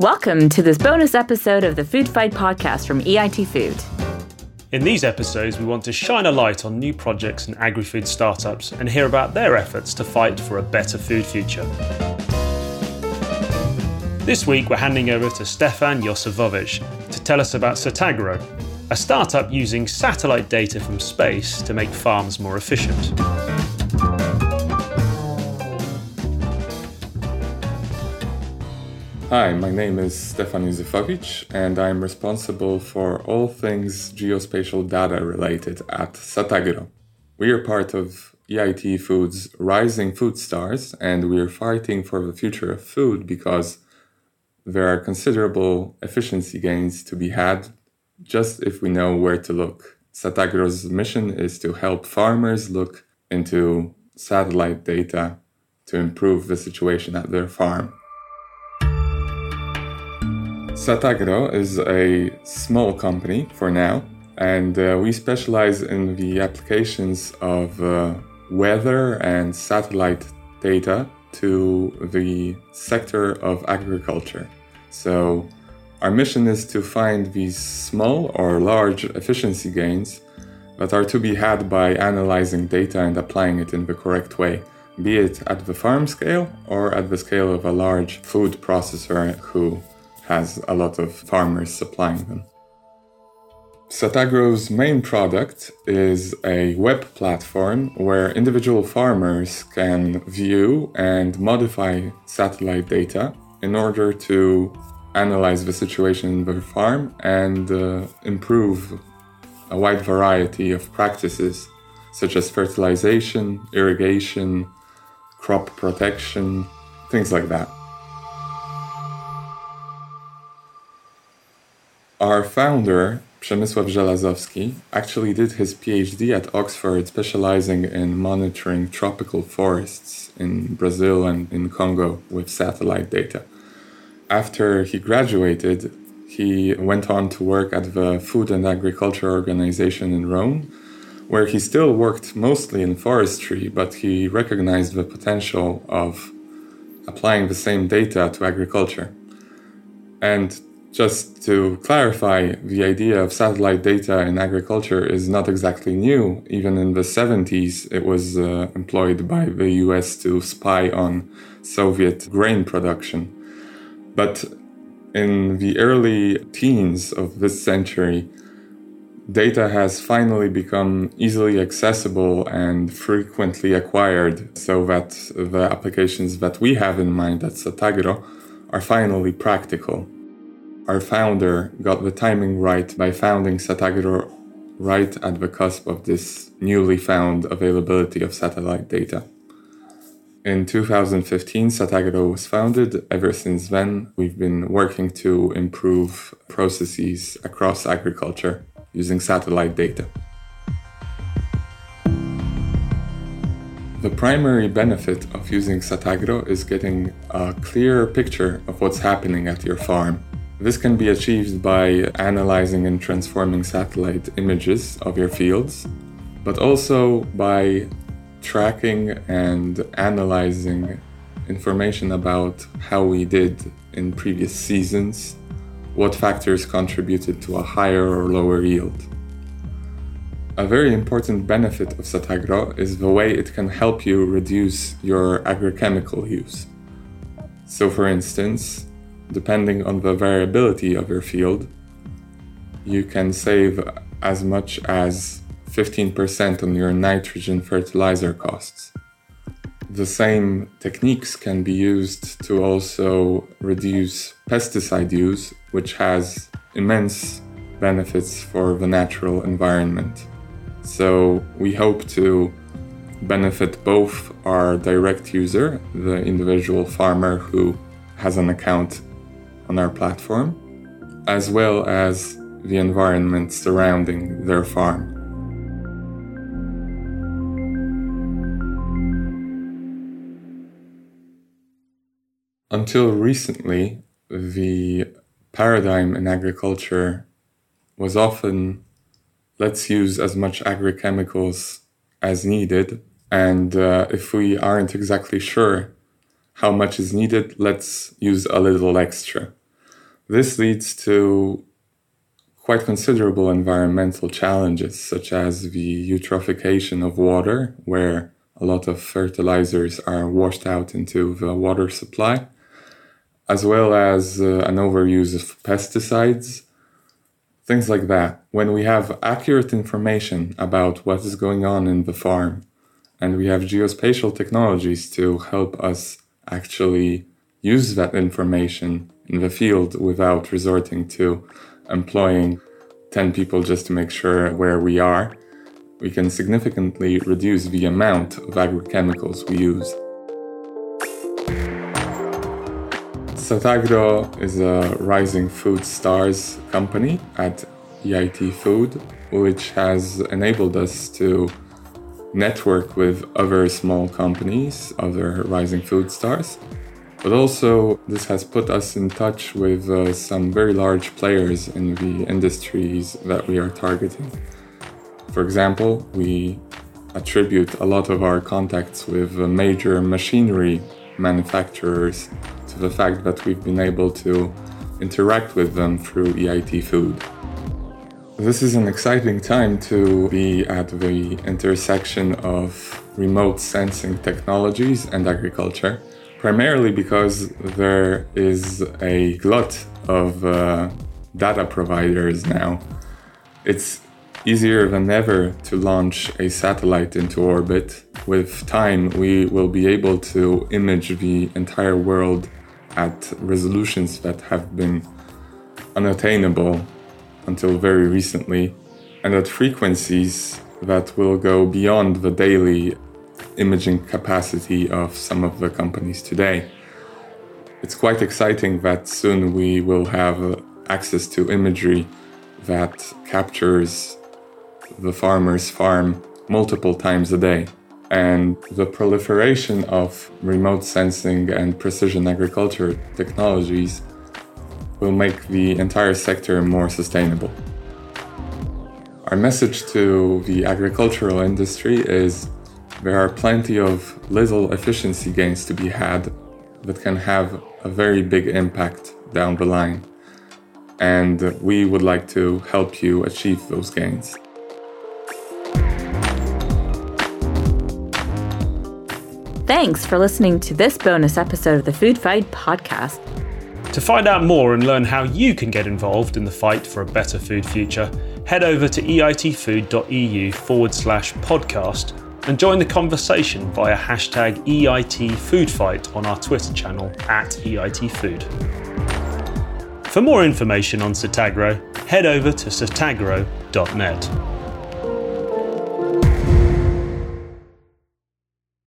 Welcome to this bonus episode of the Food Fight podcast from EIT Food. In these episodes, we want to shine a light on new projects and agri food startups and hear about their efforts to fight for a better food future. This week, we're handing over to Stefan Jozefowicz to tell us about SatAgro, a startup using satellite data from space to make farms more efficient. Hi, my name is Stefan Jozefowicz, and I'm responsible for all things geospatial data related at SatAgro. We are part of EIT Food's Rising Food Stars, and we are fighting for the future of food because there are considerable efficiency gains to be had just if we know where to look. SatAgro's mission is to help farmers look into satellite data to improve the situation at their farm. SatAgro is a small company for now, and uh, we specialize in the applications of uh, weather and satellite data to the sector of agriculture. So, our mission is to find these small or large efficiency gains that are to be had by analyzing data and applying it in the correct way, be it at the farm scale or at the scale of a large food processor who has a lot of farmers supplying them. SatAgro's main product is a web platform where individual farmers can view and modify satellite data in order to analyze the situation in their farm and uh, improve a wide variety of practices such as fertilization, irrigation, crop protection, things like that. Our founder, Przemysław Żelazowski, actually did his PhD at Oxford, specializing in monitoring tropical forests in Brazil and in Congo with satellite data. After he graduated, he went on to work at the Food and Agriculture Organization in Rome, where he still worked mostly in forestry, but he recognized the potential of applying the same data to agriculture. And just to clarify, the idea of satellite data in agriculture is not exactly new. Even in the 70s, it was uh, employed by the US to spy on Soviet grain production. But in the early teens of this century, data has finally become easily accessible and frequently acquired so that the applications that we have in mind at SatAgro are finally practical our founder got the timing right by founding SatAgro right at the cusp of this newly found availability of satellite data. In 2015, SatAgro was founded. Ever since then, we've been working to improve processes across agriculture using satellite data. The primary benefit of using SatAgro is getting a clearer picture of what's happening at your farm this can be achieved by analyzing and transforming satellite images of your fields, but also by tracking and analyzing information about how we did in previous seasons, what factors contributed to a higher or lower yield. A very important benefit of SatAgro is the way it can help you reduce your agrochemical use. So, for instance, depending on the variability of your field, you can save as much as 15% on your nitrogen fertilizer costs. The same techniques can be used to also reduce pesticide use, which has immense benefits for the natural environment. So, we hope to benefit both our direct user, the individual farmer who has an account on our platform, as well as the environment surrounding their farm. Until recently, the paradigm in agriculture was often let's use as much agrochemicals as needed. And uh, if we aren't exactly sure how much is needed, let's use a little extra. This leads to quite considerable environmental challenges, such as the eutrophication of water, where a lot of fertilizers are washed out into the water supply, as well as uh, an overuse of pesticides, things like that. When we have accurate information about what is going on in the farm, and we have geospatial technologies to help us actually use that information in the field without resorting to employing 10 people just to make sure where we are, we can significantly reduce the amount of agrochemicals we use. SatAgro is a rising food stars company at EIT Food, which has enabled us to network with other small companies, other rising food stars, but also, this has put us in touch with uh, some very large players in the industries that we are targeting. For example, we attribute a lot of our contacts with uh, major machinery manufacturers to the fact that we've been able to interact with them through EIT Food. This is an exciting time to be at the intersection of remote sensing technologies and agriculture primarily because there is a glut of uh, data providers now. It's easier than ever to launch a satellite into orbit. With time, we will be able to image the entire world at resolutions that have been unattainable until very recently, and at frequencies that will go beyond the daily imaging capacity of some of the companies today. It's quite exciting that soon we will have uh, access to imagery that captures the farmer's farm multiple times a day. And the proliferation of remote sensing and precision agriculture technologies will make the entire sector more sustainable. Our message to the agricultural industry is there are plenty of little efficiency gains to be had that can have a very big impact down the line. And we would like to help you achieve those gains. Thanks for listening to this bonus episode of the Food Fight podcast. To find out more and learn how you can get involved in the fight for a better food future, head over to eitfood.eu forward slash podcast and join the conversation via hashtag EITFoodFight on our Twitter channel at EITFood. For more information on SatAgro, head over to satagro.net.